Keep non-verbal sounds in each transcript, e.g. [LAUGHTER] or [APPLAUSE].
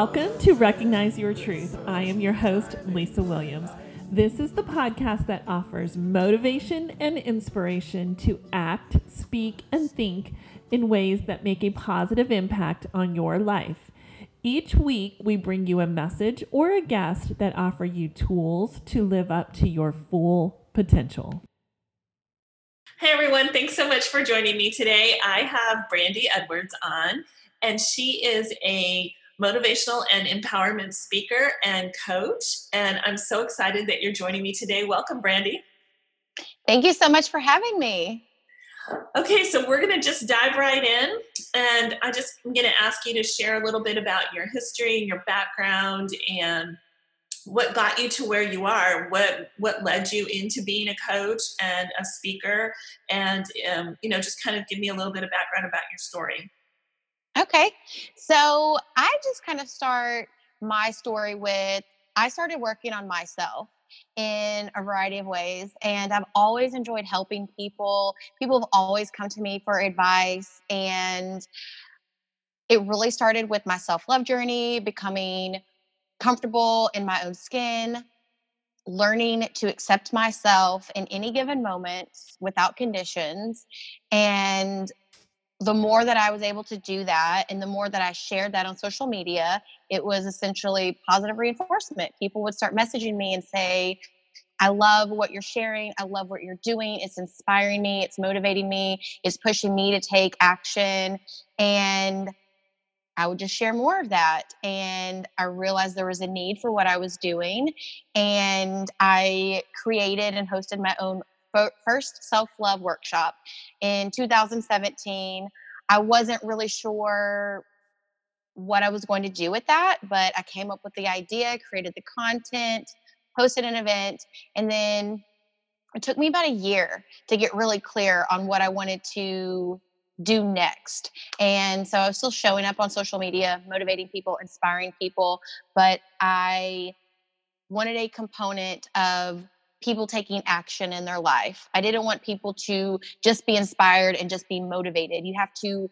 Welcome to Recognize Your Truth. I am your host, Lisa Williams. This is the podcast that offers motivation and inspiration to act, speak, and think in ways that make a positive impact on your life. Each week, we bring you a message or a guest that offer you tools to live up to your full potential. Hey everyone, thanks so much for joining me today. I have Brandy Edwards on, and she is a motivational and empowerment speaker and coach. And I'm so excited that you're joining me today. Welcome, Brandy. Thank you so much for having me. Okay, so we're going to just dive right in. And I just am going to ask you to share a little bit about your history and your background and what got you to where you are what what led you into being a coach and a speaker and um, you know just kind of give me a little bit of background about your story Okay. So I just kind of start my story with I started working on myself in a variety of ways and I've always enjoyed helping people. People have always come to me for advice and it really started with my self-love journey, becoming comfortable in my own skin, learning to accept myself in any given moment without conditions and the more that I was able to do that and the more that I shared that on social media, it was essentially positive reinforcement. People would start messaging me and say, I love what you're sharing. I love what you're doing. It's inspiring me. It's motivating me. It's pushing me to take action. And I would just share more of that. And I realized there was a need for what I was doing. And I created and hosted my own first self love workshop in 2017. I wasn't really sure what I was going to do with that, but I came up with the idea, created the content, hosted an event, and then it took me about a year to get really clear on what I wanted to do next. And so I was still showing up on social media, motivating people, inspiring people, but I wanted a component of people taking action in their life. I didn't want people to just be inspired and just be motivated. You have to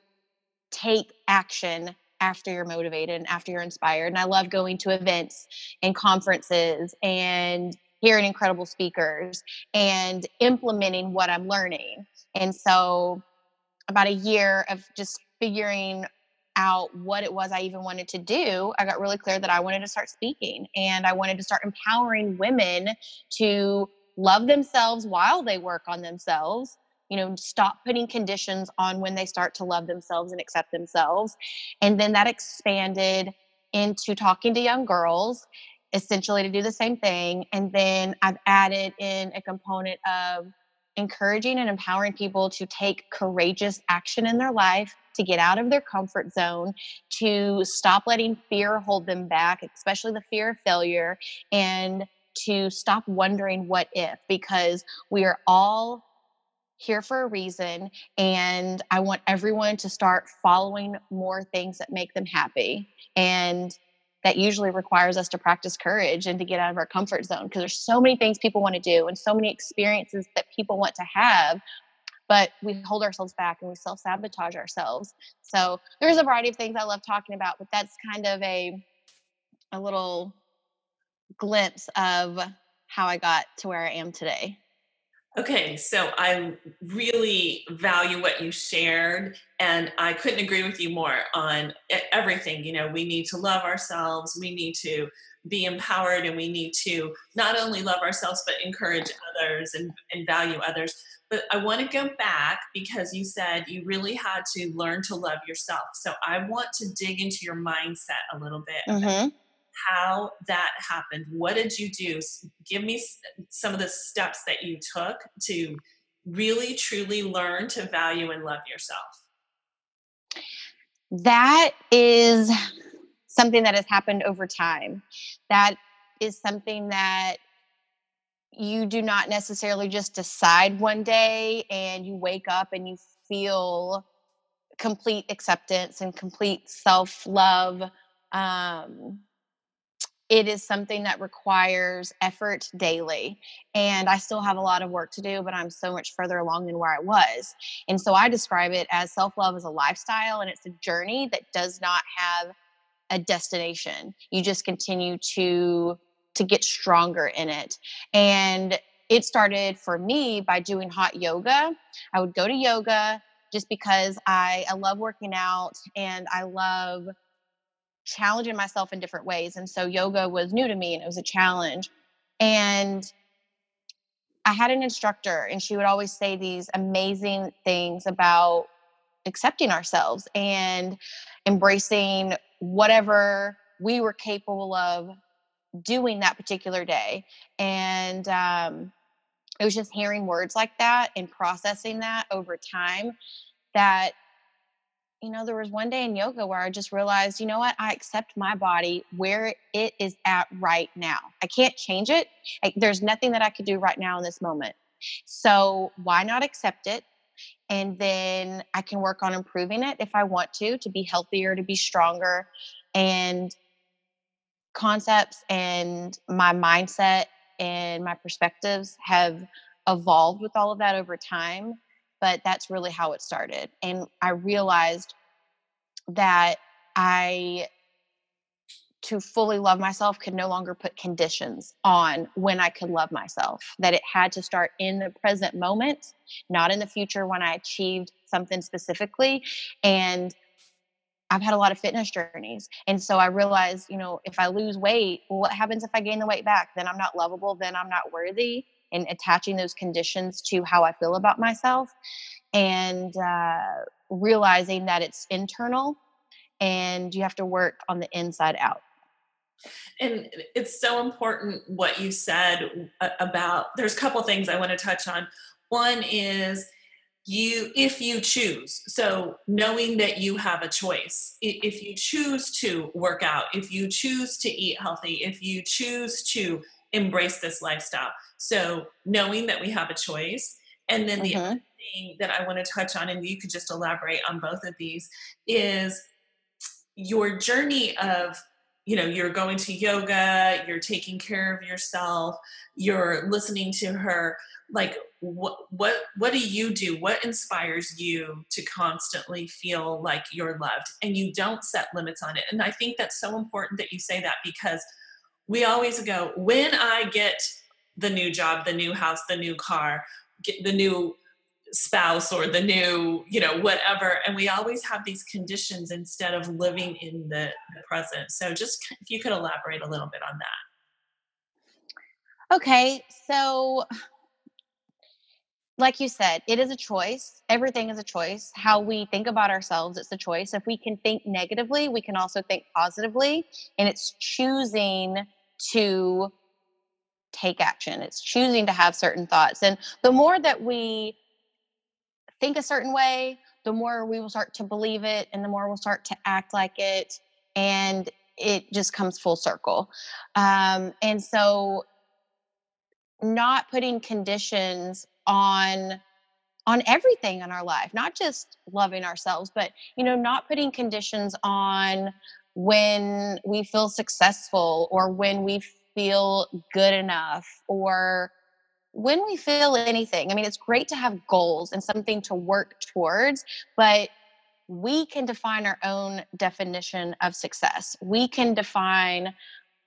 take action after you're motivated and after you're inspired. And I love going to events and conferences and hearing incredible speakers and implementing what I'm learning. And so, about a year of just figuring out what it was I even wanted to do, I got really clear that I wanted to start speaking and I wanted to start empowering women to love themselves while they work on themselves. You know, stop putting conditions on when they start to love themselves and accept themselves. And then that expanded into talking to young girls, essentially to do the same thing. And then I've added in a component of encouraging and empowering people to take courageous action in their life, to get out of their comfort zone, to stop letting fear hold them back, especially the fear of failure, and to stop wondering what if, because we are all here for a reason. And I want everyone to start following more things that make them happy. And that usually requires us to practice courage and to get out of our comfort zone because there's so many things people want to do and so many experiences that people want to have but we hold ourselves back and we self-sabotage ourselves. So there's a variety of things i love talking about but that's kind of a a little glimpse of how i got to where i am today Okay, so I really value what you shared, and I couldn't agree with you more on everything. You know, we need to love ourselves, we need to be empowered, and we need to not only love ourselves, but encourage others and, and value others. But I want to go back because you said you really had to learn to love yourself. So I want to dig into your mindset a little bit. Mm-hmm how that happened. What did you do? Give me some of the steps that you took to really truly learn to value and love yourself. That is something that has happened over time. That is something that you do not necessarily just decide one day and you wake up and you feel complete acceptance and complete self love. Um, it is something that requires effort daily. And I still have a lot of work to do, but I'm so much further along than where I was. And so I describe it as self love as a lifestyle and it's a journey that does not have a destination. You just continue to to get stronger in it. And it started for me by doing hot yoga. I would go to yoga just because I, I love working out and I love challenging myself in different ways. And so yoga was new to me and it was a challenge. And I had an instructor and she would always say these amazing things about accepting ourselves and embracing whatever we were capable of doing that particular day. And um, it was just hearing words like that and processing that over time that you know there was one day in yoga where i just realized you know what? I accept my body where it is at right now. I can't change it. I, there's nothing that i could do right now in this moment. So why not accept it? And then i can work on improving it if i want to to be healthier to be stronger. And concepts and my mindset and my perspectives have evolved with all of that over time but that's really how it started and i realized that i to fully love myself could no longer put conditions on when i could love myself that it had to start in the present moment not in the future when i achieved something specifically and I've had a lot of fitness journeys. And so I realized, you know, if I lose weight, well, what happens if I gain the weight back? Then I'm not lovable, then I'm not worthy. And attaching those conditions to how I feel about myself and uh, realizing that it's internal and you have to work on the inside out. And it's so important what you said about there's a couple things I want to touch on. One is you if you choose so knowing that you have a choice if you choose to work out if you choose to eat healthy if you choose to embrace this lifestyle. So knowing that we have a choice and then the mm-hmm. other thing that i want to touch on and you could just elaborate on both of these is your journey of you know you're going to yoga you're taking care of yourself you're listening to her. Like what what what do you do? What inspires you to constantly feel like you're loved? And you don't set limits on it. And i think that's so important that you say that because we always go when i get the new job the new house the new car get the new spouse or the new you know whatever and we always have these conditions instead of living in the, the present so just if you could elaborate a little bit on that okay so like you said, it is a choice. Everything is a choice. How we think about ourselves, it's a choice. If we can think negatively, we can also think positively. And it's choosing to take action, it's choosing to have certain thoughts. And the more that we think a certain way, the more we will start to believe it and the more we'll start to act like it. And it just comes full circle. Um, and so, not putting conditions on on everything in our life not just loving ourselves but you know not putting conditions on when we feel successful or when we feel good enough or when we feel anything. I mean it's great to have goals and something to work towards but we can define our own definition of success. We can define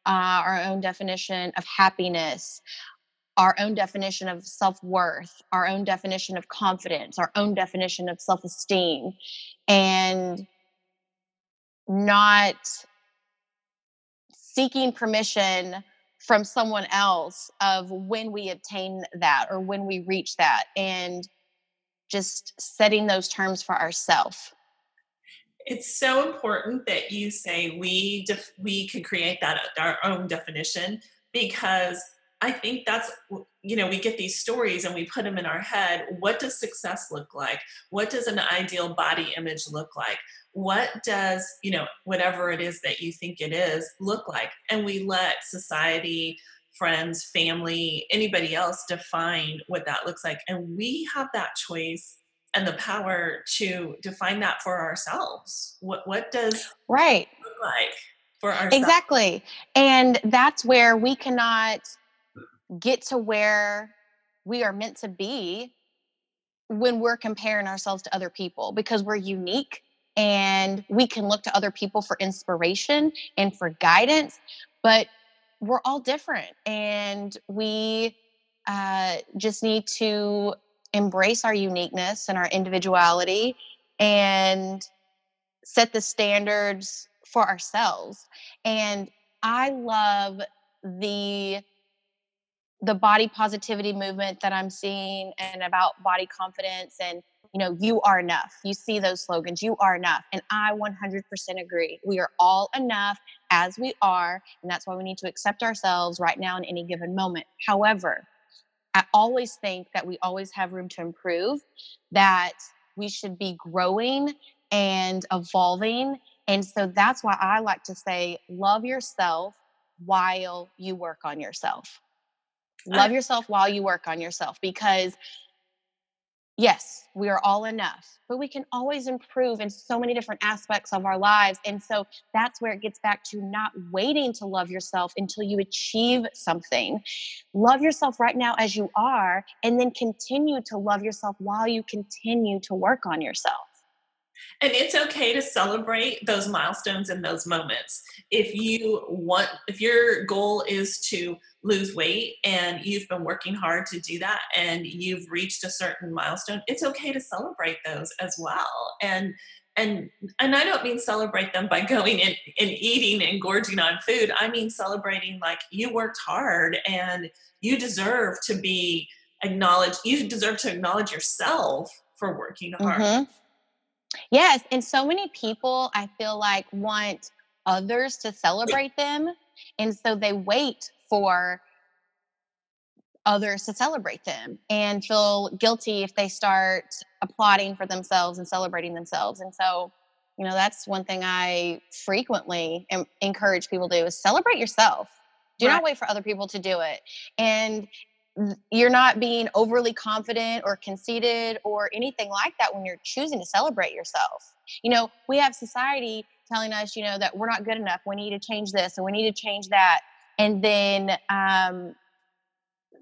uh, our own definition of happiness our own definition of self worth, our own definition of confidence, our own definition of self esteem, and not seeking permission from someone else of when we obtain that or when we reach that and just setting those terms for ourselves it's so important that you say we def- we can create that uh, our own definition because I think that's, you know, we get these stories and we put them in our head. What does success look like? What does an ideal body image look like? What does, you know, whatever it is that you think it is look like? And we let society, friends, family, anybody else define what that looks like. And we have that choice and the power to define that for ourselves. What what does right look like for ourselves? Exactly. And that's where we cannot get to where we are meant to be when we're comparing ourselves to other people because we're unique and we can look to other people for inspiration and for guidance, but we're all different and we uh, just need to embrace our uniqueness and our individuality and set the standards for ourselves. And I love the the body positivity movement that I'm seeing and about body confidence and you know you are enough. You see those slogans, you are enough. And I 100% agree. We are all enough as we are, and that's why we need to accept ourselves right now in any given moment. However, I always think that we always have room to improve, that we should be growing and evolving. And so that's why I like to say, love yourself while you work on yourself. Love yourself while you work on yourself because yes, we are all enough, but we can always improve in so many different aspects of our lives. And so that's where it gets back to not waiting to love yourself until you achieve something. Love yourself right now as you are, and then continue to love yourself while you continue to work on yourself. And it's okay to celebrate those milestones and those moments. If you want, if your goal is to lose weight and you've been working hard to do that and you've reached a certain milestone, it's okay to celebrate those as well. And and and I don't mean celebrate them by going and, and eating and gorging on food. I mean celebrating like you worked hard and you deserve to be acknowledged. You deserve to acknowledge yourself for working hard. Mm-hmm. Yes, and so many people I feel like want others to celebrate them, and so they wait for others to celebrate them and feel guilty if they start applauding for themselves and celebrating themselves. And so, you know, that's one thing I frequently encourage people to do is celebrate yourself. Do right. not wait for other people to do it. And you're not being overly confident or conceited or anything like that when you're choosing to celebrate yourself. You know, we have society telling us, you know, that we're not good enough. We need to change this and we need to change that. And then, um,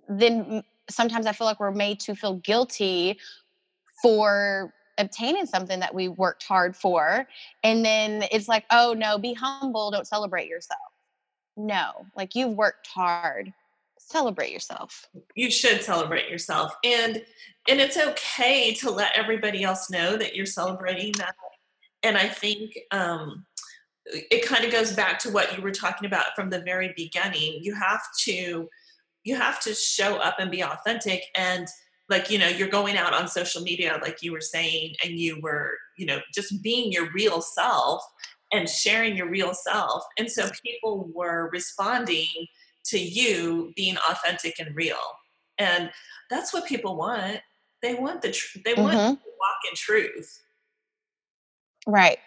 then sometimes I feel like we're made to feel guilty for obtaining something that we worked hard for. And then it's like, oh no, be humble, don't celebrate yourself. No, like you've worked hard celebrate yourself. You should celebrate yourself and and it's okay to let everybody else know that you're celebrating that and i think um it kind of goes back to what you were talking about from the very beginning. You have to you have to show up and be authentic and like you know you're going out on social media like you were saying and you were you know just being your real self and sharing your real self and so people were responding to you being authentic and real. And that's what people want. They want the tr- they want mm-hmm. to walk in truth. Right.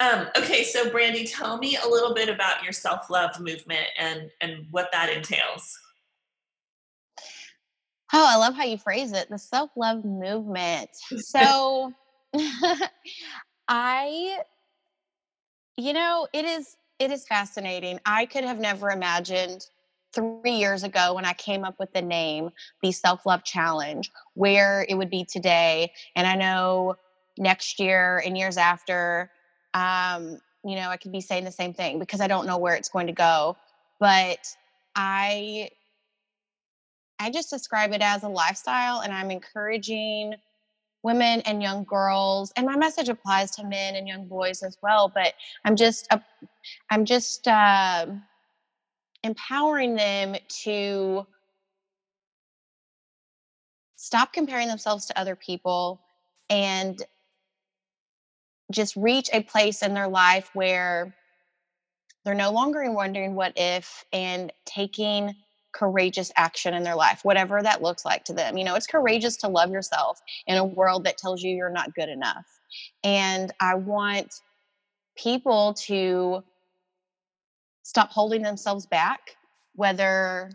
Um, okay, so Brandy, tell me a little bit about your self-love movement and and what that entails. Oh, I love how you phrase it. The self-love movement. So [LAUGHS] I you know, it is it is fascinating. I could have never imagined three years ago when I came up with the name, the Self Love Challenge, where it would be today. And I know next year and years after, um, you know, I could be saying the same thing because I don't know where it's going to go. But I I just describe it as a lifestyle and I'm encouraging women and young girls and my message applies to men and young boys as well but i'm just uh, i'm just uh, empowering them to stop comparing themselves to other people and just reach a place in their life where they're no longer wondering what if and taking courageous action in their life, whatever that looks like to them. You know, it's courageous to love yourself in a world that tells you you're not good enough. And I want people to stop holding themselves back, whether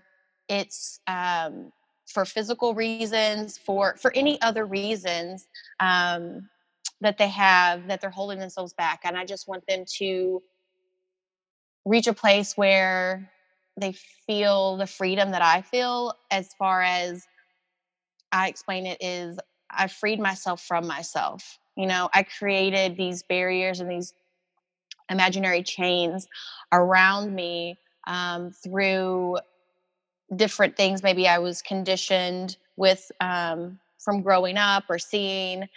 it's um, for physical reasons, for for any other reasons um, that they have that they're holding themselves back. And I just want them to reach a place where they feel the freedom that I feel as far as I explain it is I freed myself from myself. You know, I created these barriers and these imaginary chains around me um, through different things. Maybe I was conditioned with um, from growing up or seeing,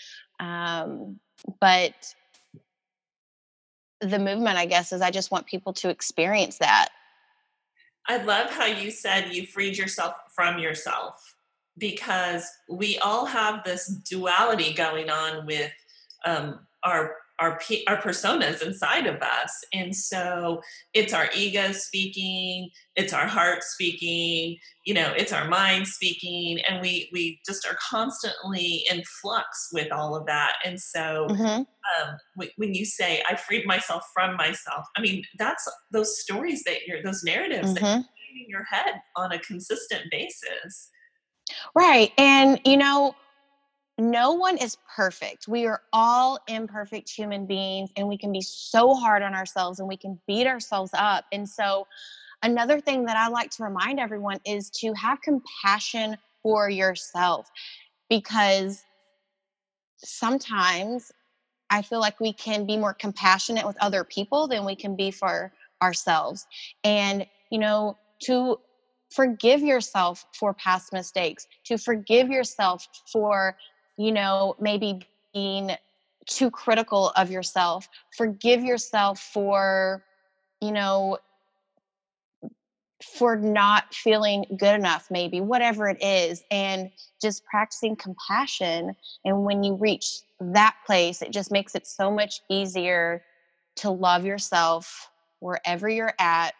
um, but the movement, I guess, is I just want people to experience that. I love how you said you freed yourself from yourself because we all have this duality going on with um, our our our personas inside of us and so it's our ego speaking it's our heart speaking you know it's our mind speaking and we we just are constantly in flux with all of that and so mm-hmm. um, when you say i freed myself from myself i mean that's those stories that you're those narratives mm-hmm. that you're in your head on a consistent basis right and you know no one is perfect. We are all imperfect human beings, and we can be so hard on ourselves and we can beat ourselves up. And so, another thing that I like to remind everyone is to have compassion for yourself because sometimes I feel like we can be more compassionate with other people than we can be for ourselves. And, you know, to forgive yourself for past mistakes, to forgive yourself for you know, maybe being too critical of yourself. Forgive yourself for, you know, for not feeling good enough, maybe, whatever it is, and just practicing compassion. And when you reach that place, it just makes it so much easier to love yourself wherever you're at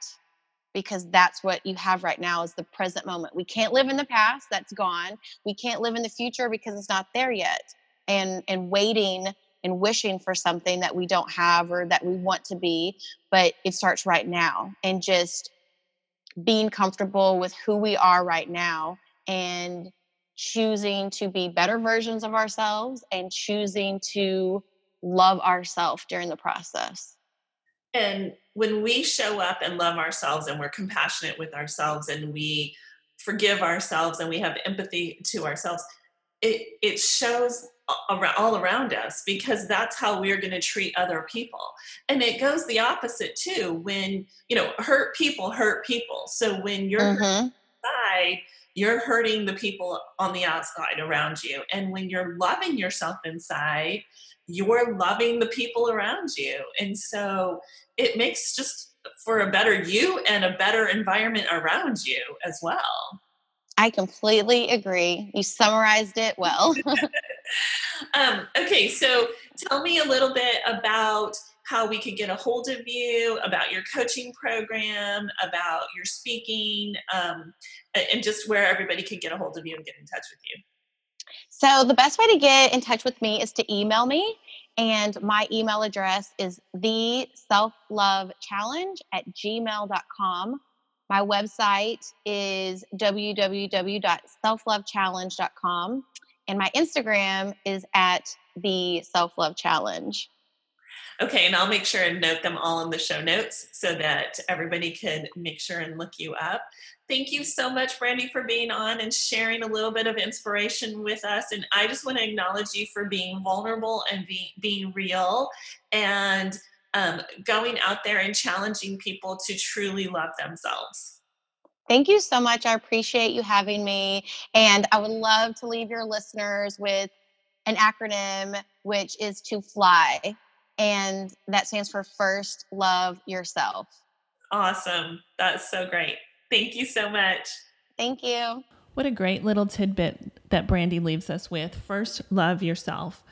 because that's what you have right now is the present moment. We can't live in the past, that's gone. We can't live in the future because it's not there yet. And and waiting and wishing for something that we don't have or that we want to be, but it starts right now. And just being comfortable with who we are right now and choosing to be better versions of ourselves and choosing to love ourselves during the process. And when we show up and love ourselves and we're compassionate with ourselves and we forgive ourselves and we have empathy to ourselves, it, it shows all around us because that's how we're going to treat other people. And it goes the opposite too when, you know, hurt people hurt people. So when you're mm-hmm. inside, you're hurting the people on the outside around you. And when you're loving yourself inside, you're loving the people around you. And so it makes just for a better you and a better environment around you as well. I completely agree. You summarized it well. [LAUGHS] um, okay, so tell me a little bit about how we could get a hold of you, about your coaching program, about your speaking, um, and just where everybody could get a hold of you and get in touch with you. So, the best way to get in touch with me is to email me. And my email address is the self love challenge at gmail.com. My website is www.selflovechallenge.com. And my Instagram is at the self love challenge. Okay, and I'll make sure and note them all in the show notes so that everybody can make sure and look you up. Thank you so much, Brandy, for being on and sharing a little bit of inspiration with us. And I just want to acknowledge you for being vulnerable and be, being real and um, going out there and challenging people to truly love themselves. Thank you so much. I appreciate you having me. And I would love to leave your listeners with an acronym, which is to fly. And that stands for First Love Yourself. Awesome. That's so great. Thank you so much. Thank you. What a great little tidbit that Brandy leaves us with. First, love yourself.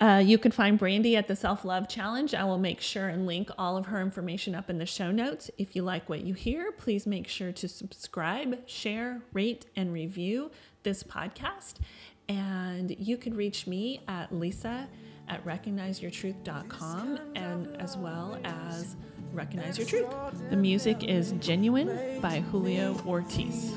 Uh, you can find Brandy at the Self Love Challenge. I will make sure and link all of her information up in the show notes. If you like what you hear, please make sure to subscribe, share, rate, and review this podcast. And you can reach me at Lisa at recognizeyourtruth.com and as well as Recognize Your Truth. The music is Genuine by Julio Ortiz.